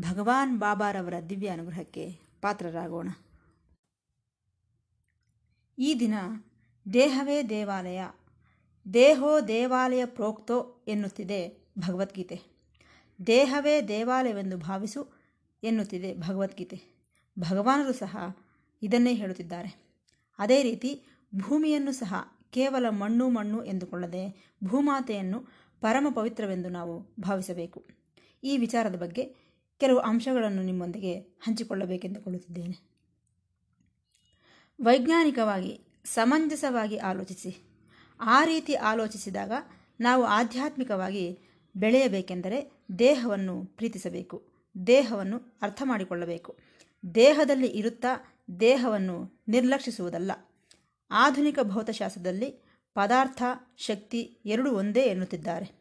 ಭಗವಾನ್ ಬಾಬಾರವರ ದಿವ್ಯ ಅನುಗ್ರಹಕ್ಕೆ ಪಾತ್ರರಾಗೋಣ. ಈ ದಿನ ದೇಹವೇ ದೇವಾಲಯ, ದೇಹೋ ದೇವಾಲಯ ಪ್ರೋಕ್ತೋ ಎನ್ನುತ್ತಿದೆ ಭಗವದ್ಗೀತೆ. ದೇಹವೇ ದೇವಾಲಯವೆಂದು ಭಾವಿಸು ಎನ್ನುತ್ತಿದೆ ಭಗವದ್ಗೀತೆ. ಭಗವಾನರು ಸಹ ಇದನ್ನೇ ಹೇಳುತ್ತಿದ್ದಾರೆ. ಅದೇ ರೀತಿ ಭೂಮಿಯನ್ನು ಸಹ ಕೇವಲ ಮಣ್ಣು ಮಣ್ಣು ಎಂದುಕೊಳ್ಳದೆ ಭೂಮಾತೆಯನ್ನು ಪರಮ ಪವಿತ್ರವೆಂದು ನಾವು ಭಾವಿಸಬೇಕು. ಈ ವಿಚಾರದ ಬಗ್ಗೆ ಕೆಲವು ಅಂಶಗಳನ್ನು ನಿಮ್ಮೊಂದಿಗೆ ಹಂಚಿಕೊಳ್ಳಬೇಕೆಂದುಕೊಳ್ಳುತ್ತಿದ್ದೇನೆ. ವೈಜ್ಞಾನಿಕವಾಗಿ ಸಮಂಜಸವಾಗಿ ಆಲೋಚಿಸಿ. ಆ ರೀತಿ ಆಲೋಚಿಸಿದಾಗ ನಾವು ಆಧ್ಯಾತ್ಮಿಕವಾಗಿ ಬೆಳೆಯಬೇಕೆಂದರೆ ದೇಹವನ್ನು ಪ್ರೀತಿಸಬೇಕು. ದೇಹವನ್ನು ಅರ್ಥ ಮಾಡಿಕೊಳ್ಳಬೇಕು ದೇಹದಲ್ಲಿ ಇರುತ್ತಾ ದೇಹವನ್ನು ನಿರ್ಲಕ್ಷಿಸುವುದಲ್ಲ. ಆಧುನಿಕ ಭೌತಶಾಸ್ತ್ರದಲ್ಲಿ ಪದಾರ್ಥ, ಶಕ್ತಿ ಎರಡೂ ಒಂದೇ ಎನ್ನುತ್ತಿದ್ದಾರೆ.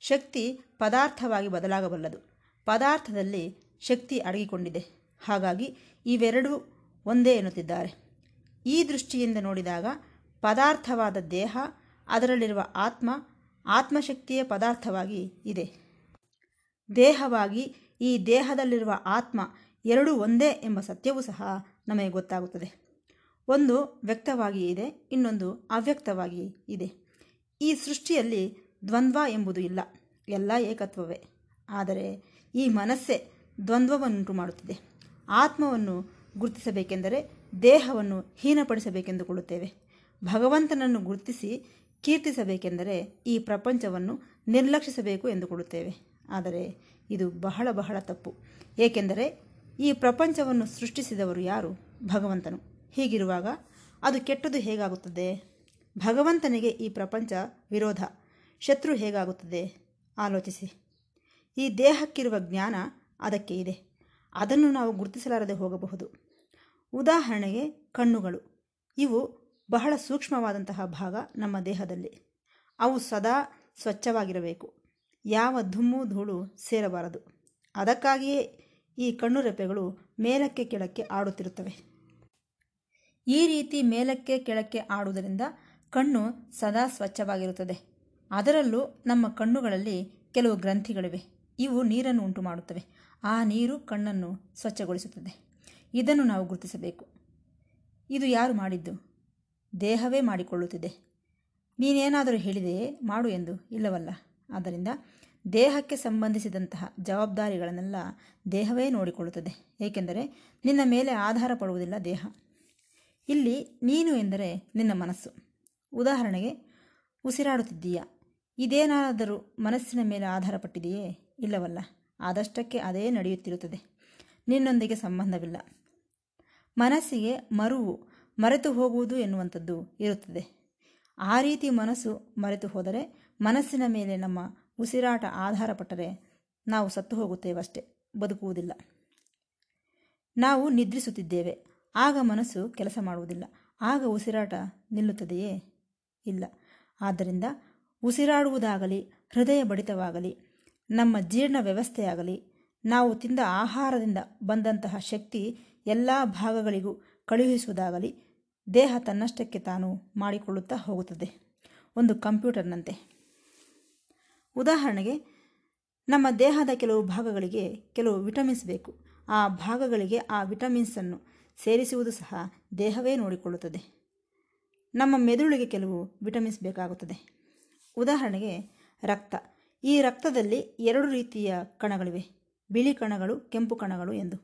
ಶಕ್ತಿ ಪದಾರ್ಥವಾಗಿ ಬದಲಾಗಬಲ್ಲದು. ಪದಾರ್ಥದಲ್ಲಿ ಶಕ್ತಿ ಅಡಗಿಕೊಂಡಿದೆ. ಹಾಗಾಗಿ ಇವೆರಡೂ ಒಂದೇ ಎನ್ನುತ್ತಿದ್ದಾರೆ. ಈ ದೃಷ್ಟಿಯಿಂದ ನೋಡಿದಾಗ ಪದಾರ್ಥವಾದ ದೇಹ, ಅದರಲ್ಲಿರುವ ಆತ್ಮ, ಆತ್ಮಶಕ್ತಿಯ ಪದಾರ್ಥವಾಗಿ ಇದೆ. ದೇಹವಾಗಿ ಈ ದೇಹದಲ್ಲಿರುವ ಆತ್ಮ ಎರಡೂ ಒಂದೇ ಎಂಬ ಸತ್ಯವೂ ಸಹ ನಮಗೆ ಗೊತ್ತಾಗುತ್ತದೆ. ಒಂದು ವ್ಯಕ್ತವಾಗಿ ಇದೆ, ಇನ್ನೊಂದು ಅವ್ಯಕ್ತವಾಗಿ ಇದೆ. ಈ ಸೃಷ್ಟಿಯಲ್ಲಿ ದ್ವಂದ್ವ ಎಂಬುದು ಇಲ್ಲ. ಎಲ್ಲ ಏಕತ್ವವೇ. ಆದರೆ ಈ ಮನಸ್ಸೇ ದ್ವಂದ್ವವನ್ನುಂಟು ಮಾಡುತ್ತಿದೆ. ಆತ್ಮವನ್ನು ಗುರುತಿಸಬೇಕೆಂದರೆ ದೇಹವನ್ನು ಹೀನಪಡಿಸಬೇಕೆಂದುಕೊಳ್ಳುತ್ತೇವೆ. ಭಗವಂತನನ್ನು ಗುರುತಿಸಿ ಕೀರ್ತಿಸಬೇಕೆಂದರೆ ಈ ಪ್ರಪಂಚವನ್ನು ನಿರ್ಲಕ್ಷಿಸಬೇಕು ಎಂದುಕೊಳ್ಳುತ್ತೇವೆ. ಆದರೆ ಇದು ಬಹಳ ಬಹಳ ತಪ್ಪು. ಏಕೆಂದರೆ ಈ ಪ್ರಪಂಚವನ್ನು ಸೃಷ್ಟಿಸಿದವರು ಯಾರು? ಭಗವಂತನು. ಹೀಗಿರುವಾಗ ಅದು ಕೆಟ್ಟದು ಹೇಗಾಗುತ್ತದೆ? ಭಗವಂತನಿಗೆ ಈ ಪ್ರಪಂಚ ವಿರೋಧ. ಶತ್ರು ಹೇಗಾಗುತ್ತದೆ? ಆಲೋಚಿಸಿ. ಈ ದೇಹಕ್ಕಿರುವ ಜ್ಞಾನ ಅದಕ್ಕೆ ಇದೆ. ಅದನ್ನು ನಾವು ಗುರುತಿಸಲಾರದೆ ಹೋಗಬಹುದು. ಉದಾಹರಣೆಗೆ ಕಣ್ಣುಗಳು. ಇವು ಬಹಳ ಸೂಕ್ಷ್ಮವಾದಂತಹ ಭಾಗ ನಮ್ಮ ದೇಹದಲ್ಲಿ. ಅವು ಸದಾ ಸ್ವಚ್ಛವಾಗಿರಬೇಕು. ಯಾವ ಧುಮ್ಮು ಧೂಳು ಸೇರಬಾರದು. ಅದಕ್ಕಾಗಿಯೇ ಈ ಕಣ್ಣು ರೆಪ್ಪೆಗಳು ಮೇಲಕ್ಕೆ ಕೆಳಕ್ಕೆ ಆಡುತ್ತಿರುತ್ತವೆ. ಈ ರೀತಿ ಮೇಲಕ್ಕೆ ಕೆಳಕ್ಕೆ ಆಡುವುದರಿಂದ ಕಣ್ಣು ಸದಾ ಸ್ವಚ್ಛವಾಗಿರುತ್ತದೆ. ಅದರಲ್ಲೂ ನಮ್ಮ ಕಣ್ಣುಗಳಲ್ಲಿ ಕೆಲವು ಗ್ರಂಥಿಗಳಿವೆ. ಇವು ನೀರನ್ನು ಉಂಟು ಮಾಡುತ್ತವೆ ಆ ನೀರು ಕಣ್ಣನ್ನು ಸ್ವಚ್ಛಗೊಳಿಸುತ್ತದೆ. ಇದನ್ನು ನಾವು ಗುರುತಿಸಬೇಕು. ಇದು ಯಾರು ಮಾಡಿದ್ದು? ದೇಹವೇ ಮಾಡಿಕೊಳ್ಳುತ್ತಿದೆ. ನೀನೇನಾದರೂ ಹೇಳಿದೆಯೇ? ಮಾಡು ಎಂದು ಇಲ್ಲವಲ್ಲ. ಆದ್ದರಿಂದ ದೇಹಕ್ಕೆ ಸಂಬಂಧಿಸಿದಂತಹ ಜವಾಬ್ದಾರಿಗಳನ್ನೆಲ್ಲ ದೇಹವೇ ನೋಡಿಕೊಳ್ಳುತ್ತದೆ. ಏಕೆಂದರೆ ನಿನ್ನ ಮೇಲೆ ಆಧಾರ ಪಡುವುದಿಲ್ಲ ದೇಹ. ಇಲ್ಲಿ ನೀನು ಎಂದರೆ ನಿನ್ನ ಮನಸ್ಸು. ಉದಾಹರಣೆಗೆ, ಉಸಿರಾಡುತ್ತಿದ್ದೀಯಾ? ಇದೇನಾದರೂ ಮನಸ್ಸಿನ ಮೇಲೆ ಆಧಾರಪಟ್ಟಿದೆಯೇ? ಇಲ್ಲವಲ್ಲ? ಆದಷ್ಟಕ್ಕೆ ಅದೇ ನಡೆಯುತ್ತಿರುತ್ತದೆ. ನಿನ್ನೊಂದಿಗೆ ಸಂಬಂಧವಿಲ್ಲ. ಮನಸ್ಸಿಗೆ ಮರುವು, ಮರೆತು ಹೋಗುವುದು ಎನ್ನುವಂಥದ್ದು ಇರುತ್ತದೆ. ಆ ರೀತಿ ಮನಸ್ಸು ಮರೆತು ಹೋದರೆ ಮನಸ್ಸಿನ ಮೇಲೆ ನಮ್ಮ ಉಸಿರಾಟ ಆಧಾರಪಟ್ಟರೆ ನಾವು ಸತ್ತು ಹೋಗುತ್ತೇವಷ್ಟೇ ಬದುಕುವುದಿಲ್ಲ. ನಾವು ನಿದ್ರಿಸುತ್ತಿದ್ದೇವೆ, ಆಗ ಮನಸ್ಸು ಕೆಲಸ ಮಾಡುವುದಿಲ್ಲ, ಆಗ ಉಸಿರಾಟ ನಿಲ್ಲುತ್ತದೆಯೇ ಇಲ್ಲ. ಆದ್ದರಿಂದ ಉಸಿರಾಡುವುದಾಗಲಿ, ಹೃದಯ ಬಡಿತವಾಗಲಿ ನಮ್ಮ ಜೀರ್ಣ ವ್ಯವಸ್ಥೆಯಾಗಲಿ. ನಾವು ತಿಂದ ಆಹಾರದಿಂದ ಬಂದಂತಹ ಶಕ್ತಿ ಎಲ್ಲ ಭಾಗಗಳಿಗೂ ಕಳುಹಿಸುವುದಾಗಲಿ, ದೇಹ ತನ್ನಷ್ಟಕ್ಕೆ ತಾನು ಮಾಡಿಕೊಳ್ಳುತ್ತಾ ಹೋಗುತ್ತದೆ. ಒಂದು ಕಂಪ್ಯೂಟರ್ನಂತೆ. ಉದಾಹರಣೆಗೆ, ನಮ್ಮ ದೇಹದ ಕೆಲವು ಭಾಗಗಳಿಗೆ ಕೆಲವು ವಿಟಮಿನ್ಸ್ ಬೇಕು. ಆ ಭಾಗಗಳಿಗೆ ಆ ವಿಟಮಿನ್ಸನ್ನು ಸೇರಿಸುವುದು ಸಹ ದೇಹವೇ ನೋಡಿಕೊಳ್ಳುತ್ತದೆ. ನಮ್ಮ ಮೆದುಳಿಗೆ ಕೆಲವು ವಿಟಮಿನ್ಸ್ ಬೇಕಾಗುತ್ತದೆ. ಉದಾಹರಣೆಗೆ, ರಕ್ತ. ಈ ರಕ್ತದಲ್ಲಿ ಎರಡು ರೀತಿಯ ಕಣಗಳಿವೆ. ಬಿಳಿ ಕಣಗಳು, ಕೆಂಪು ಕಣಗಳು ಎಂದು.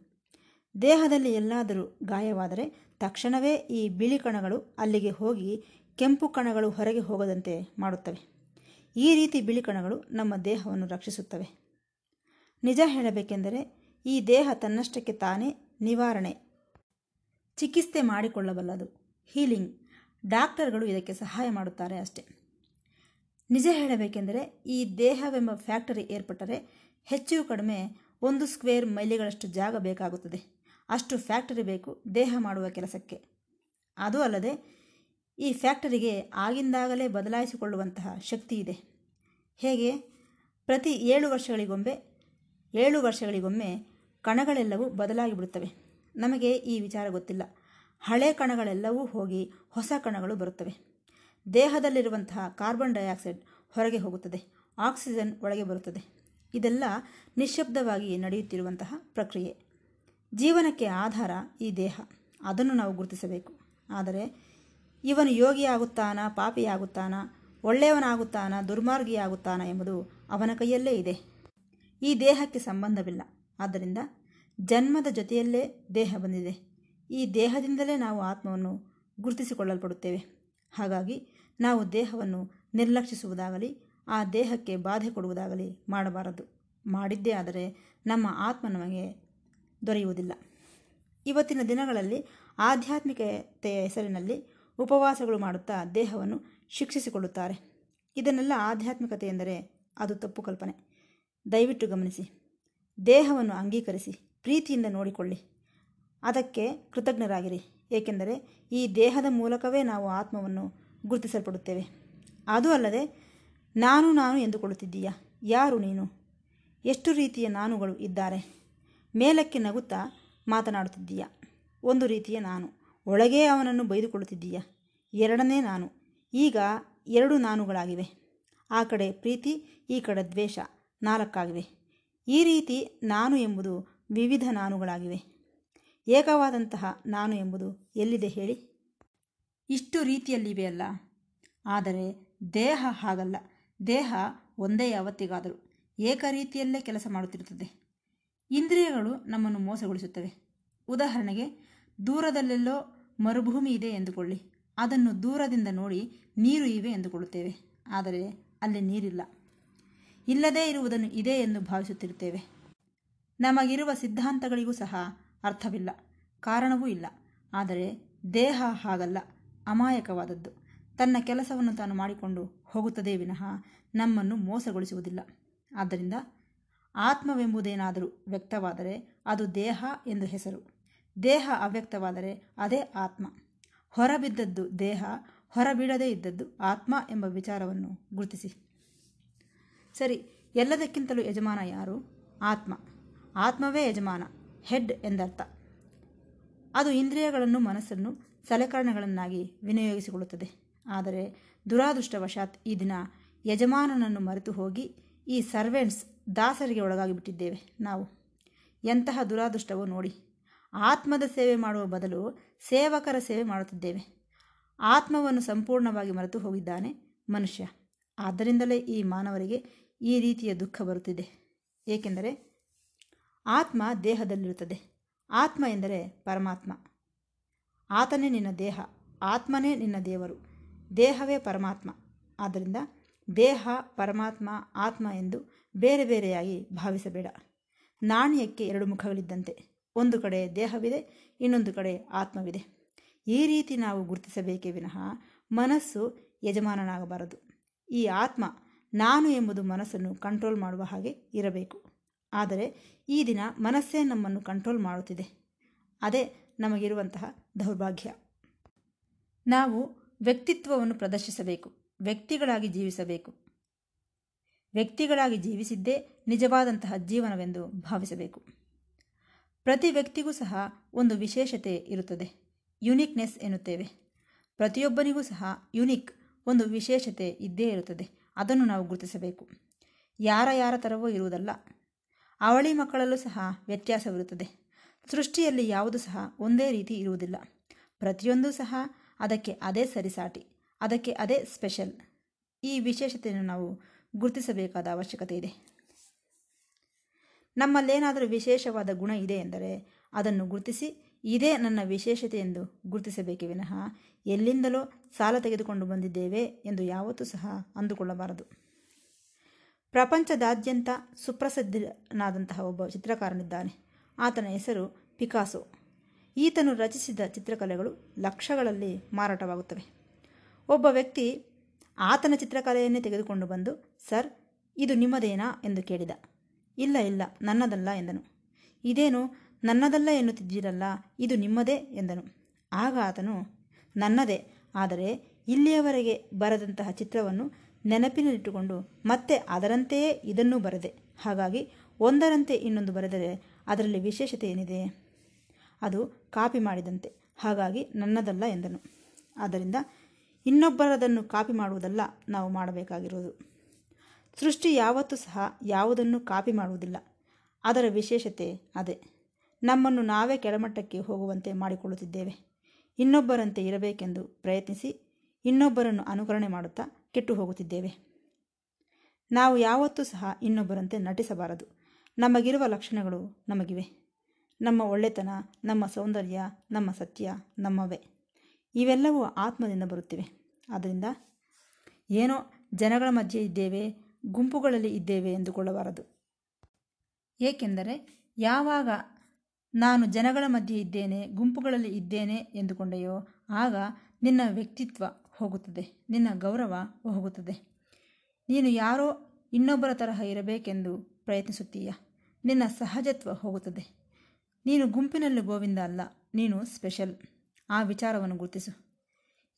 ದೇಹದಲ್ಲಿ ಎಲ್ಲಾದರೂ ಗಾಯವಾದರೆ ತಕ್ಷಣವೇ ಈ ಬಿಳಿ ಕಣಗಳು ಅಲ್ಲಿಗೆ ಹೋಗಿ ಕೆಂಪು ಕಣಗಳು ಹೊರಗೆ ಹೋಗದಂತೆ ಮಾಡುತ್ತವೆ. ಈ ರೀತಿ ಬಿಳಿ ಕಣಗಳು ನಮ್ಮ ದೇಹವನ್ನು ರಕ್ಷಿಸುತ್ತವೆ. ನಿಜ ಹೇಳಬೇಕೆಂದರೆ ಈ ದೇಹ ತನ್ನಷ್ಟಕ್ಕೆ ತಾನೇ ನಿವಾರಣೆ, ಚಿಕಿತ್ಸೆ ಮಾಡಿಕೊಳ್ಳಬಲ್ಲದು. ಹೀಲಿಂಗ್. ಡಾಕ್ಟರ್ಗಳು ಇದಕ್ಕೆ ಸಹಾಯ ಮಾಡುತ್ತಾರೆ ಅಷ್ಟೆ. ನಿಜ ಹೇಳಬೇಕೆಂದರೆ ಈ ದೇಹವೆಂಬ ಫ್ಯಾಕ್ಟರಿ ಏರ್ಪಟ್ಟರೆ ಹೆಚ್ಚು ಕಡಿಮೆ ಒಂದು ಸ್ಕ್ವೇರ್ ಮೈಲಿಗಳಷ್ಟು ಜಾಗ ಬೇಕಾಗುತ್ತದೆ. ಅಷ್ಟು ಫ್ಯಾಕ್ಟರಿ ಬೇಕು ದೇಹ ಮಾಡುವ ಕೆಲಸಕ್ಕೆ. ಅದು ಅಲ್ಲದೆ ಈ ಫ್ಯಾಕ್ಟರಿಗೆ ಆಗಿಂದಾಗಲೇ ಬದಲಾಯಿಸಿಕೊಳ್ಳುವಂತಹ ಶಕ್ತಿ ಇದೆ. ಹೇಗೆ? ಪ್ರತಿ ಏಳು ವರ್ಷಗಳಿಗೊಮ್ಮೆ ಏಳು ವರ್ಷಗಳಿಗೊಮ್ಮೆ ಕಣಗಳೆಲ್ಲವೂ ಬದಲಾಗಿ ಬಿಡುತ್ತವೆ. ನಮಗೆ ಈ ವಿಚಾರ ಗೊತ್ತಿಲ್ಲ. ಹಳೆ ಕಣಗಳೆಲ್ಲವೂ ಹೋಗಿ ಹೊಸ ಕಣಗಳು ಬರುತ್ತವೆ. ದೇಹದಲ್ಲಿರುವಂತಹ ಕಾರ್ಬನ್ ಡೈಆಕ್ಸೈಡ್ ಹೊರಗೆ ಹೋಗುತ್ತದೆ ಆಕ್ಸಿಜನ್ ಒಳಗೆ ಬರುತ್ತದೆ. ಇದೆಲ್ಲ ನಿಶ್ಶಬ್ದವಾಗಿ ನಡೆಯುತ್ತಿರುವಂತಹ ಪ್ರಕ್ರಿಯೆ. ಜೀವನಕ್ಕೆ ಆಧಾರ ಈ ದೇಹ. ಅದನ್ನು ನಾವು ಗುರುತಿಸಬೇಕು. ಆದರೆ ಇವನು ಯೋಗಿಯಾಗುತ್ತಾನ, ಪಾಪಿಯಾಗುತ್ತಾನ, ಒಳ್ಳೆಯವನಾಗುತ್ತಾನ, ದುರ್ಮಾರ್ಗಿಯಾಗುತ್ತಾನ ಎಂಬುದು ಅವನ ಕೈಯಲ್ಲೇ ಇದೆ. ಈ ದೇಹಕ್ಕೆ ಸಂಬಂಧವಿಲ್ಲ. ಆದ್ದರಿಂದ ಜನ್ಮದ ಜೊತೆಯಲ್ಲೇ ದೇಹ ಬಂದಿದೆ. ಈ ದೇಹದಿಂದಲೇ ನಾವು ಆತ್ಮವನ್ನು ಗುರುತಿಸಿಕೊಳ್ಳಲ್ಪಡುತ್ತೇವೆ. ಹಾಗಾಗಿ ನಾವು ದೇಹವನ್ನು ನಿರ್ಲಕ್ಷಿಸುವುದಾಗಲಿ, ಆ ದೇಹಕ್ಕೆ ಬಾಧೆ ಕೊಡುವುದಾಗಲಿ ಮಾಡಬಾರದು. ಮಾಡಿದ್ದೇ ಆದರೆ ನಮ್ಮ ಆತ್ಮ ನಮಗೆ ದೊರೆಯುವುದಿಲ್ಲ. ಇವತ್ತಿನ ದಿನಗಳಲ್ಲಿ ಆಧ್ಯಾತ್ಮಿಕತೆಯ ಹೆಸರಿನಲ್ಲಿ ಉಪವಾಸಗಳು ಮಾಡುತ್ತಾ ದೇಹವನ್ನು ಶಿಕ್ಷಿಸಿಕೊಳ್ಳುತ್ತಾರೆ. ಇದನ್ನೆಲ್ಲ ಆಧ್ಯಾತ್ಮಿಕತೆ ಎಂದರೆ ಅದು ತಪ್ಪು ಕಲ್ಪನೆ. ದಯವಿಟ್ಟು ಗಮನಿಸಿ. ದೇಹವನ್ನು ಅಂಗೀಕರಿಸಿ, ಪ್ರೀತಿಯಿಂದ ನೋಡಿಕೊಳ್ಳಿ. ಅದಕ್ಕೆ ಕೃತಜ್ಞರಾಗಿರಿ. ಏಕೆಂದರೆ ಈ ದೇಹದ ಮೂಲಕವೇ ನಾವು ಆತ್ಮವನ್ನು ಗುರುತಿಸಲ್ಪಡುತ್ತೇವೆ. ಅದು ಅಲ್ಲದೆ, ನಾನು ನಾನು ಎಂದುಕೊಳ್ಳುತ್ತಿದ್ದೀಯಾ? ಯಾರು ನೀನು? ಎಷ್ಟು ರೀತಿಯ ನಾನುಗಳು ಇದ್ದಾರೆ? ಮೇಲಕ್ಕೆ ನಗುತ್ತಾ ಮಾತನಾಡುತ್ತಿದ್ದೀಯಾ? ಒಂದು ರೀತಿಯ ನಾನು. ಒಳಗೇ ಅವನನ್ನು ಬೈದುಕೊಳ್ಳುತ್ತಿದ್ದೀಯಾ? ಎರಡನೇ ನಾನು. ಈಗ ಎರಡು ನಾನುಗಳಾಗಿವೆ. ಆ ಕಡೆ ಪ್ರೀತಿ, ಈ ಕಡೆ ದ್ವೇಷ ನಾಲ್ಕಾಗಿವೆ. ಈ ರೀತಿ ನಾನು ಎಂಬುದು ವಿವಿಧ ನಾನುಗಳಾಗಿವೆ. ಏಕವಾದಂತಹ ನಾನು ಎಂಬುದು ಎಲ್ಲಿದೆ ಹೇಳಿ? ಇಷ್ಟು ರೀತಿಯಲ್ಲಿವೆಯಲ್ಲ ಆದರೆ ದೇಹ ಹಾಗಲ್ಲ. ದೇಹ ಒಂದೇ ಯಾವತ್ತಿಗಾದರೂ ಏಕರೀತಿಯಲ್ಲೇ ಕೆಲಸ ಮಾಡುತ್ತಿರುತ್ತದೆ. ಇಂದ್ರಿಯಗಳು ನಮ್ಮನ್ನು ಮೋಸಗೊಳಿಸುತ್ತವೆ. ಉದಾಹರಣೆಗೆ, ದೂರದಲ್ಲೆಲ್ಲೋ ಮರುಭೂಮಿ ಇದೆ ಎಂದುಕೊಳ್ಳಿ. ಅದನ್ನು ದೂರದಿಂದ ನೋಡಿ ನೀರು ಇವೆ ಎಂದುಕೊಳ್ಳುತ್ತೇವೆ. ಆದರೆ ಅಲ್ಲಿ ನೀರಿಲ್ಲ. ಇಲ್ಲದೇ ಇರುವುದನ್ನು ಇದೆ ಎಂದು ಭಾವಿಸುತ್ತಿರುತ್ತೇವೆ. ನಮಗಿರುವ ಸಿದ್ಧಾಂತಗಳಿಗೂ ಸಹ ಅರ್ಥವಿಲ್ಲ. ಕಾರಣವೂ ಇಲ್ಲ. ಆದರೆ ದೇಹ ಹಾಗಲ್ಲ. ಅಮಾಯಕವಾದದ್ದು. ತನ್ನ ಕೆಲಸವನ್ನು ತಾನು ಮಾಡಿಕೊಂಡು ಹೋಗುತ್ತದೆ ವಿನಃ ನಮ್ಮನ್ನು ಮೋಸಗೊಳಿಸುವುದಿಲ್ಲ. ಆದ್ದರಿಂದ ಆತ್ಮವೆಂಬುದೇನಾದರೂ ವ್ಯಕ್ತವಾದರೆ ಅದು ದೇಹ ಎಂದು ಹೆಸರು. ದೇಹ ಅವ್ಯಕ್ತವಾದರೆ ಅದೇ ಆತ್ಮ. ಹೊರಬಿದ್ದದ್ದು ದೇಹ, ಹೊರಬೀಳದೇ ಇದ್ದದ್ದು ಆತ್ಮ ಎಂಬ ವಿಚಾರವನ್ನು ಗುರುತಿಸಿ. ಸರಿ, ಎಲ್ಲದಕ್ಕಿಂತಲೂ ಯಜಮಾನ ಯಾರು? ಆತ್ಮ. ಆತ್ಮವೇ ಯಜಮಾನ, ಹೆಡ್ ಎಂದರ್ಥ. ಅದು ಇಂದ್ರಿಯಗಳನ್ನು, ಮನಸ್ಸನ್ನು ಸಲಕರಣೆಗಳನ್ನಾಗಿ ವಿನಿಯೋಗಿಸಿಕೊಳ್ಳುತ್ತದೆ. ಆದರೆ ದುರಾದೃಷ್ಟವಶಾತ್ ಈ ದಿನ ಯಜಮಾನನನ್ನು ಮರೆತು ಹೋಗಿ ಈ ಸರ್ವೆಂಟ್ಸ್ ದಾಸರಿಗೆ ಒಳಗಾಗಿ ಬಿಟ್ಟಿದ್ದೇವೆ ನಾವು. ಎಂತಹ ದುರಾದೃಷ್ಟವೋ ನೋಡಿ. ಆತ್ಮದ ಸೇವೆ ಮಾಡುವ ಬದಲು ಸೇವಕರ ಸೇವೆ ಮಾಡುತ್ತಿದ್ದೇವೆ. ಆತ್ಮವನ್ನು ಸಂಪೂರ್ಣವಾಗಿ ಮರೆತು ಹೋಗಿದ್ದಾನೆ ಮನುಷ್ಯ. ಆದ್ದರಿಂದಲೇ ಈ ಮಾನವರಿಗೆ ಈ ರೀತಿಯ ದುಃಖ ಬರುತ್ತಿದೆ. ಏಕೆಂದರೆ ಆತ್ಮ ದೇಹದಲ್ಲಿರುತ್ತದೆ. ಆತ್ಮ ಎಂದರೆ ಪರಮಾತ್ಮ. ಆತನೇ ನಿನ್ನ ದೇಹ, ಆತ್ಮನೇ ನಿನ್ನ ದೇವರು. ದೇಹವೇ ಪರಮಾತ್ಮ. ಆದ್ದರಿಂದ ದೇಹ, ಪರಮಾತ್ಮ, ಆತ್ಮ ಎಂದು ಬೇರೆ ಬೇರೆಯಾಗಿ ಭಾವಿಸಬೇಡ. ನಾಣ್ಯಕ್ಕೆ ಎರಡು ಮುಖಗಳಿದ್ದಂತೆ. ಒಂದು ಕಡೆ ದೇಹವಿದೆ, ಇನ್ನೊಂದು ಕಡೆ ಆತ್ಮವಿದೆ. ಈ ರೀತಿ ನಾವು ಗುರುತಿಸಬೇಕೇ ವಿನಃ ಮನಸ್ಸು ಯಜಮಾನನಾಗಬಾರದು. ಈ ಆತ್ಮ ನಾನು ಎಂಬುದು ಮನಸ್ಸನ್ನು ಕಂಟ್ರೋಲ್ ಮಾಡುವ ಹಾಗೆ ಇರಬೇಕು. ಆದರೆ ಈ ದಿನ ಮನಸ್ಸೇ ನಮ್ಮನ್ನು ಕಂಟ್ರೋಲ್ ಮಾಡುತ್ತಿದೆ. ಅದೇ ನಮಗಿರುವಂತಹ ದೌರ್ಭಾಗ್ಯ. ನಾವು ವ್ಯಕ್ತಿತ್ವವನ್ನು ಪ್ರದರ್ಶಿಸಬೇಕು, ವ್ಯಕ್ತಿಗಳಾಗಿ ಜೀವಿಸಬೇಕು. ವ್ಯಕ್ತಿಗಳಾಗಿ ಜೀವಿಸಿದ್ದೇ ನಿಜವಾದಂತಹ ಜೀವನವೆಂದು ಭಾವಿಸಬೇಕು. ಪ್ರತಿ ವ್ಯಕ್ತಿಗೂ ಸಹ ಒಂದು ವಿಶೇಷತೆ ಇರುತ್ತದೆ, ಯುನಿಕ್ನೆಸ್ ಎನ್ನುತ್ತೇವೆ. ಪ್ರತಿಯೊಬ್ಬನಿಗೂ ಸಹ ಯುನಿಕ್ ಒಂದು ವಿಶೇಷತೆ ಇದ್ದೇ ಇರುತ್ತದೆ, ಅದನ್ನು ನಾವು ಗುರುತಿಸಬೇಕು. ಯಾರ ಯಾರ ಥರವೂ ಇರುವುದಲ್ಲ, ಅವಳಿ ಮಕ್ಕಳಲ್ಲೂ ಸಹ ವ್ಯತ್ಯಾಸವಿರುತ್ತದೆ. ಸೃಷ್ಟಿಯಲ್ಲಿ ಯಾವುದು ಸಹ ಒಂದೇ ರೀತಿ ಇರುವುದಿಲ್ಲ. ಪ್ರತಿಯೊಂದೂ ಸಹ ಅದಕ್ಕೆ ಅದೇ ಸರಿಸಾಟಿ, ಅದಕ್ಕೆ ಅದೇ ಸ್ಪೆಷಲ್. ಈ ವಿಶೇಷತೆಯನ್ನು ನಾವು ಗುರುತಿಸಬೇಕಾದ ಅವಶ್ಯಕತೆ ಇದೆ. ನಮ್ಮಲ್ಲೇನಾದರೂ ವಿಶೇಷವಾದ ಗುಣ ಇದೆ ಎಂದರೆ ಅದನ್ನು ಗುರುತಿಸಿ, ಇದೇ ನನ್ನ ವಿಶೇಷತೆ ಎಂದು ಗುರುತಿಸಬೇಕೇ ವಿನಃ ಎಲ್ಲಿಂದಲೋ ಸಾಲ ತೆಗೆದುಕೊಂಡು ಬಂದಿದ್ದೇವೆ ಎಂದು ಯಾವತ್ತೂ ಸಹ ಅಂದುಕೊಳ್ಳಬಾರದು. ಪ್ರಪಂಚದಾದ್ಯಂತ ಸುಪ್ರಸಿದ್ಧನಾದಂತಹ ಒಬ್ಬ ಚಿತ್ರಕಾರನಿದ್ದಾನೆ. ಆತನ ಹೆಸರು ಪಿಕಾಸೊ. ಈತನು ರಚಿಸಿದ ಚಿತ್ರಕಲೆಗಳು ಲಕ್ಷಗಳಲ್ಲಿ ಮಾರಾಟವಾಗುತ್ತವೆ. ಒಬ್ಬ ವ್ಯಕ್ತಿ ಆತನ ಚಿತ್ರಕಲೆಯನ್ನೇ ತೆಗೆದುಕೊಂಡು ಬಂದು, ಸರ್, ಇದು ನಿಮ್ಮದೇನಾ? ಎಂದು ಕೇಳಿದ. ಇಲ್ಲ ಇಲ್ಲ, ನನ್ನದಲ್ಲ, ಎಂದನು. ಇದೇನು, ನನ್ನದಲ್ಲ ಎನ್ನುತ್ತಿದ್ದೀರಲ್ಲ, ಇದು ನಿಮ್ಮದೇ? ಎಂದನು. ಆಗ ಆತನು, ನನ್ನದೇ, ಆದರೆ ಇಲ್ಲಿಯವರೆಗೆ ಬರೆದಂತಹ ಚಿತ್ರವನ್ನು ನೆನಪಿನಲ್ಲಿಟ್ಟುಕೊಂಡು ಮತ್ತೆ ಅದರಂತೆಯೇ ಇದನ್ನೂ ಬರೆದೆ. ಹಾಗಾಗಿ ಒಂದರಂತೆ ಇನ್ನೊಂದು ಬರೆದರೆ ಅದರಲ್ಲಿ ವಿಶೇಷತೆ ಏನಿದೆ? ಅದು ಕಾಪಿ ಮಾಡಿದಂತೆ. ಹಾಗಾಗಿ ನನ್ನದಲ್ಲ ಎಂದನು. ಆದ್ದರಿಂದ ಇನ್ನೊಬ್ಬರದನ್ನು ಕಾಪಿ ಮಾಡುವುದಲ್ಲ ನಾವು ಮಾಡಬೇಕಾಗಿರುವುದು. ಸೃಷ್ಟಿ ಯಾವತ್ತೂ ಸಹ ಯಾವುದನ್ನು ಕಾಪಿ ಮಾಡುವುದಿಲ್ಲ. ಅದರ ವಿಶೇಷತೆ ಅದೇ. ನಮ್ಮನ್ನು ನಾವೇ ಕೆಳಮಟ್ಟಕ್ಕೆ ಹೋಗುವಂತೆ ಮಾಡಿಕೊಳ್ಳುತ್ತಿದ್ದೇವೆ. ಇನ್ನೊಬ್ಬರಂತೆ ಇರಬೇಕೆಂದು ಪ್ರಯತ್ನಿಸಿ ಇನ್ನೊಬ್ಬರನ್ನು ಅನುಕರಣೆ ಮಾಡುತ್ತಾ ಕೆಟ್ಟು ಹೋಗುತ್ತಿದ್ದೇವೆ. ನಾವು ಯಾವತ್ತೂ ಸಹ ಇನ್ನೊಬ್ಬರಂತೆ ನಟಿಸಬಾರದು. ನಮಗಿರುವ ಲಕ್ಷಣಗಳು ನಮಗಿವೆ. ನಮ್ಮ ಒಳ್ಳೆತನ, ನಮ್ಮ ಸೌಂದರ್ಯ, ನಮ್ಮ ಸತ್ಯ, ನಮ್ಮವೇ. ಇವೆಲ್ಲವೂ ಆತ್ಮದಿಂದ ಬರುತ್ತಿವೆ. ಆದ್ದರಿಂದ ಏನೋ ಜನಗಳ ಮಧ್ಯೆ ಇದ್ದೇವೆ, ಗುಂಪುಗಳಲ್ಲಿ ಇದ್ದೇವೆ ಎಂದುಕೊಳ್ಳಬಾರದು. ಏಕೆಂದರೆ ಯಾವಾಗ ನಾನು ಜನಗಳ ಮಧ್ಯೆ ಇದ್ದೇನೆ, ಗುಂಪುಗಳಲ್ಲಿ ಇದ್ದೇನೆ ಎಂದುಕೊಂಡೆಯೋ ಆಗ ನಿನ್ನ ವ್ಯಕ್ತಿತ್ವ ಹೋಗುತ್ತದೆ, ನಿನ್ನ ಗೌರವ ಹೋಗುತ್ತದೆ. ನೀನು ಯಾರೋ ಇನ್ನೊಬ್ಬರ ತರಹ ಇರಬೇಕೆಂದು ಪ್ರಯತ್ನಿಸುತ್ತೀಯ? ನಿನ್ನ ಸಹಜತ್ವ ಹೋಗುತ್ತದೆ. ನೀನು ಗುಂಪಿನಲ್ಲಿ ಗೋವಿಂದ ಅಲ್ಲ, ನೀನು ಸ್ಪೆಷಲ್. ಆ ವಿಚಾರವನ್ನು ಗುರುತಿಸು.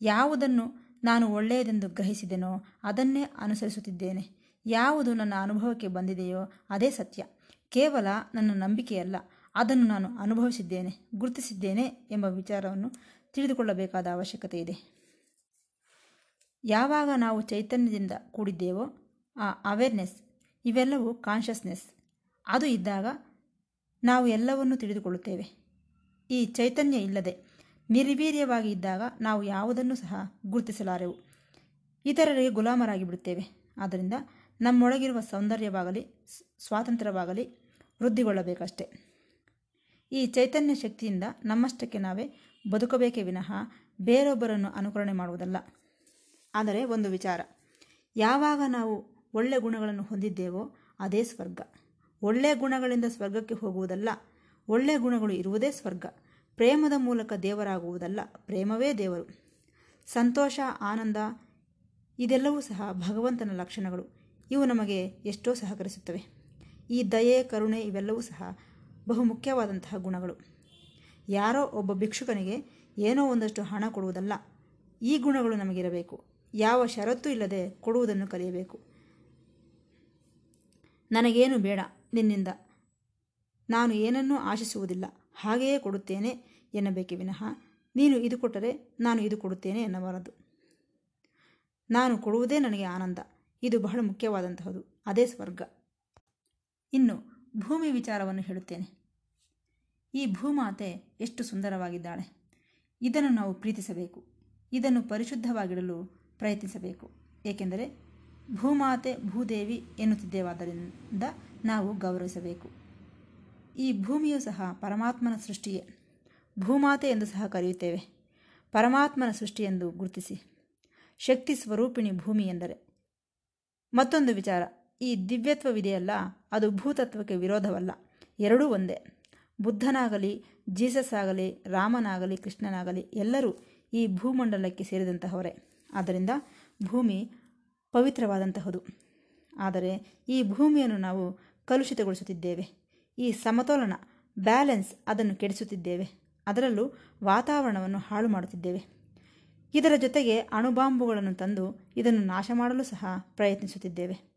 ಯಾವುದನ್ನು ನಾನು ಒಳ್ಳೆಯದೆಂದು ಗ್ರಹಿಸಿದೆನೋ ಅದನ್ನೇ ಅನುಸರಿಸುತ್ತಿದ್ದೇನೆ. ಯಾವುದು ನನ್ನ ಅನುಭವಕ್ಕೆ ಬಂದಿದೆಯೋ ಅದೇ ಸತ್ಯ. ಕೇವಲ ನನ್ನ ನಂಬಿಕೆಯಲ್ಲ, ಅದನ್ನು ನಾನು ಅನುಭವಿಸಿದ್ದೇನೆ, ಗುರುತಿಸಿದ್ದೇನೆ ಎಂಬ ವಿಚಾರವನ್ನು ತಿಳಿದುಕೊಳ್ಳಬೇಕಾದ ಅವಶ್ಯಕತೆ ಇದೆ ಯಾವಾಗ ನಾವು ಚೈತನ್ಯದಿಂದ ಕೂಡಿದ್ದೇವೋ ಅವೇರ್ನೆಸ್ ಇವೆಲ್ಲವೂ ಕಾನ್ಷಿಯಸ್ನೆಸ್ ಅದು ಇದ್ದಾಗ ನಾವು ಎಲ್ಲವನ್ನೂ ತಿಳಿದುಕೊಳ್ಳುತ್ತೇವೆ. ಈ ಚೈತನ್ಯ ಇಲ್ಲದೆ ನಿರ್ವೀರ್ಯವಾಗಿ ಇದ್ದಾಗ ನಾವು ಯಾವುದನ್ನು ಸಹ ಗುರುತಿಸಲಾರೆವು. ಇತರರಿಗೆ ಗುಲಾಮರಾಗಿ ಬಿಡುತ್ತೇವೆ ಆದ್ದರಿಂದ ನಮ್ಮೊಳಗಿರುವ ಸೌಂದರ್ಯವಾಗಲಿ ಸ್ವಾತಂತ್ರ್ಯವಾಗಲಿ ವೃದ್ಧಿಗೊಳ್ಳಬೇಕಷ್ಟೆ. ಈ ಚೈತನ್ಯ ಶಕ್ತಿಯಿಂದ ನಮ್ಮಷ್ಟಕ್ಕೆ ನಾವೇ ಬದುಕಬೇಕೇ ವಿನಃ ಬೇರೊಬ್ಬರನ್ನು ಅನುಕರಣೆ ಮಾಡುವುದಲ್ಲ. ಆದರೆ ಒಂದು ವಿಚಾರ. ಯಾವಾಗ ನಾವು ಒಳ್ಳೆ ಗುಣಗಳನ್ನು ಹೊಂದಿದ್ದೇವೋ ಅದೇ ಸ್ವರ್ಗ. ಒಳ್ಳೆಯ ಗುಣಗಳಿಂದ ಸ್ವರ್ಗಕ್ಕೆ ಹೋಗುವುದಲ್ಲ ಒಳ್ಳೆಯ ಗುಣಗಳು ಇರುವುದೇ ಸ್ವರ್ಗ. ಪ್ರೇಮದ ಮೂಲಕ ದೇವರಾಗುವುದಲ್ಲ, ಪ್ರೇಮವೇ ದೇವರು. ಸಂತೋಷ, ಆನಂದ, ಇದೆಲ್ಲವೂ ಸಹ ಭಗವಂತನ ಲಕ್ಷಣಗಳು. ಇವು ನಮಗೆ ಎಷ್ಟೋ ಸಹಕರಿಸುತ್ತವೆ. ಈ ದಯೆ, ಕರುಣೆ ಇವೆಲ್ಲವೂ ಸಹ ಬಹು ಮುಖ್ಯವಾದಂತಹ ಗುಣಗಳು. ಯಾರೋ ಒಬ್ಬ ಭಿಕ್ಷುಕನಿಗೆ ಏನೋ ಒಂದಷ್ಟು ಹಣ ಕೊಡುವುದಲ್ಲ, ಈ ಗುಣಗಳು ನಮಗಿರಬೇಕು. ಯಾವ ಷರತ್ತು ಇಲ್ಲದೆ ಕೊಡುವುದನ್ನು ಕಲಿಯಬೇಕು. ನನಗೇನು ಬೇಡ ನಿನ್ನಿಂದ. ನಾನು ಏನನ್ನೂ ಆಶಿಸುವುದಿಲ್ಲ. ಹಾಗೆಯೇ ಕೊಡುತ್ತೇನೆ ಎನ್ನಬೇಕೆ ವಿನಃ, ನೀನು ಇದು ಕೊಟ್ಟರೆ ನಾನು ಇದು ಕೊಡುತ್ತೇನೆ ಎನ್ನಬಾರದು. ನಾನು ಕೊಡುವುದೇ ನನಗೆ ಆನಂದ. ಇದು ಬಹಳ ಮುಖ್ಯವಾದಂತಹದು. ಅದೇ ಸ್ವರ್ಗ. ಇನ್ನು ಭೂಮಿ ವಿಚಾರವನ್ನು ಹೇಳುತ್ತೇನೆ. ಈ ಭೂಮಾತೆ ಎಷ್ಟು ಸುಂದರವಾಗಿದ್ದಾಳೆ. ಇದನ್ನು ನಾವು ಪ್ರೀತಿಸಬೇಕು. ಇದನ್ನು ಪರಿಶುದ್ಧವಾಗಿಡಲು ಪ್ರಯತ್ನಿಸಬೇಕು. ಏಕೆಂದರೆ ಭೂಮಾತೆ ಭೂದೇವಿ ಎನ್ನುತ್ತಿದ್ದೇವಾದ್ದರಿಂದ ನಾವು ಗೌರವಿಸಬೇಕು. ಈ ಭೂಮಿಯು ಸಹ ಪರಮಾತ್ಮನ ಸೃಷ್ಟಿಯೇ. ಭೂಮಾತೆ ಎಂದು ಸಹ ಕರೆಯುತ್ತೇವೆ. ಪರಮಾತ್ಮನ ಸೃಷ್ಟಿ ಎಂದು ಗುರುತಿಸಿ. ಶಕ್ತಿ ಸ್ವರೂಪಿಣಿ ಭೂಮಿ ಎಂದರೆ. ಮತ್ತೊಂದು ವಿಚಾರ. ಈ ದಿವ್ಯತ್ವವಿದೆಯಲ್ಲ, ಅದು ಭೂತತ್ವಕ್ಕೆ ವಿರೋಧವಲ್ಲ. ಎರಡೂ ಒಂದೇ. ಬುದ್ಧನಾಗಲಿ ಜೀಸಸ್ ಆಗಲಿ ರಾಮನಾಗಲಿ, ಕೃಷ್ಣನಾಗಲಿ ಎಲ್ಲರೂ ಈ ಭೂಮಂಡಲಕ್ಕೆ ಸೇರಿದಂತಹವರೇ. ಆದ್ದರಿಂದ ಭೂಮಿ ಪವಿತ್ರವಾದಂತಹದು. ಆದರೆ ಈ ಭೂಮಿಯನ್ನು ನಾವು ಕಲುಷಿತಗೊಳಿಸುತ್ತಿದ್ದೇವೆ. ಈ ಸಮತೋಲನ, ಬ್ಯಾಲೆನ್ಸ್ ಅದನ್ನು ಕೆಡಿಸುತ್ತಿದ್ದೇವೆ. ಅದರಲ್ಲೂ ವಾತಾವರಣವನ್ನು ಹಾಳು ಮಾಡುತ್ತಿದ್ದೇವೆ. ಇದರ ಜೊತೆಗೆ ಅಣುಬಾಂಬುಗಳನ್ನು ತಂದು ಇದನ್ನು ನಾಶ ಮಾಡಲು ಸಹ ಪ್ರಯತ್ನಿಸುತ್ತಿದ್ದೇವೆ.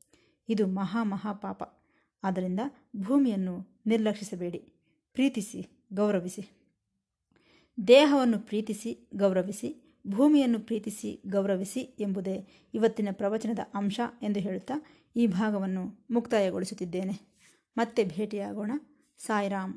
ಇದು ಮಹಾ ಮಹಾಪಾಪ ಆದ್ದರಿಂದ ಭೂಮಿಯನ್ನು ನಿರ್ಲಕ್ಷಿಸಬೇಡಿ. ಪ್ರೀತಿಸಿ, ಗೌರವಿಸಿ. ದೇಹವನ್ನು ಪ್ರೀತಿಸಿ, ಗೌರವಿಸಿ. ಭೂಮಿಯನ್ನು ಪ್ರೀತಿಸಿ ಗೌರವಿಸಿ ಎಂಬುದೇ ಇವತ್ತಿನ ಪ್ರವಚನದ ಅಂಶ ಎಂದು ಹೇಳುತ್ತಾ ಈ ಭಾಗವನ್ನು ಮುಕ್ತಾಯಗೊಳಿಸುತ್ತಿದ್ದೇನೆ. ಮತ್ತೆ ಭೇಟಿಯಾಗೋಣ. ಸಾಯಿರಾಮ್.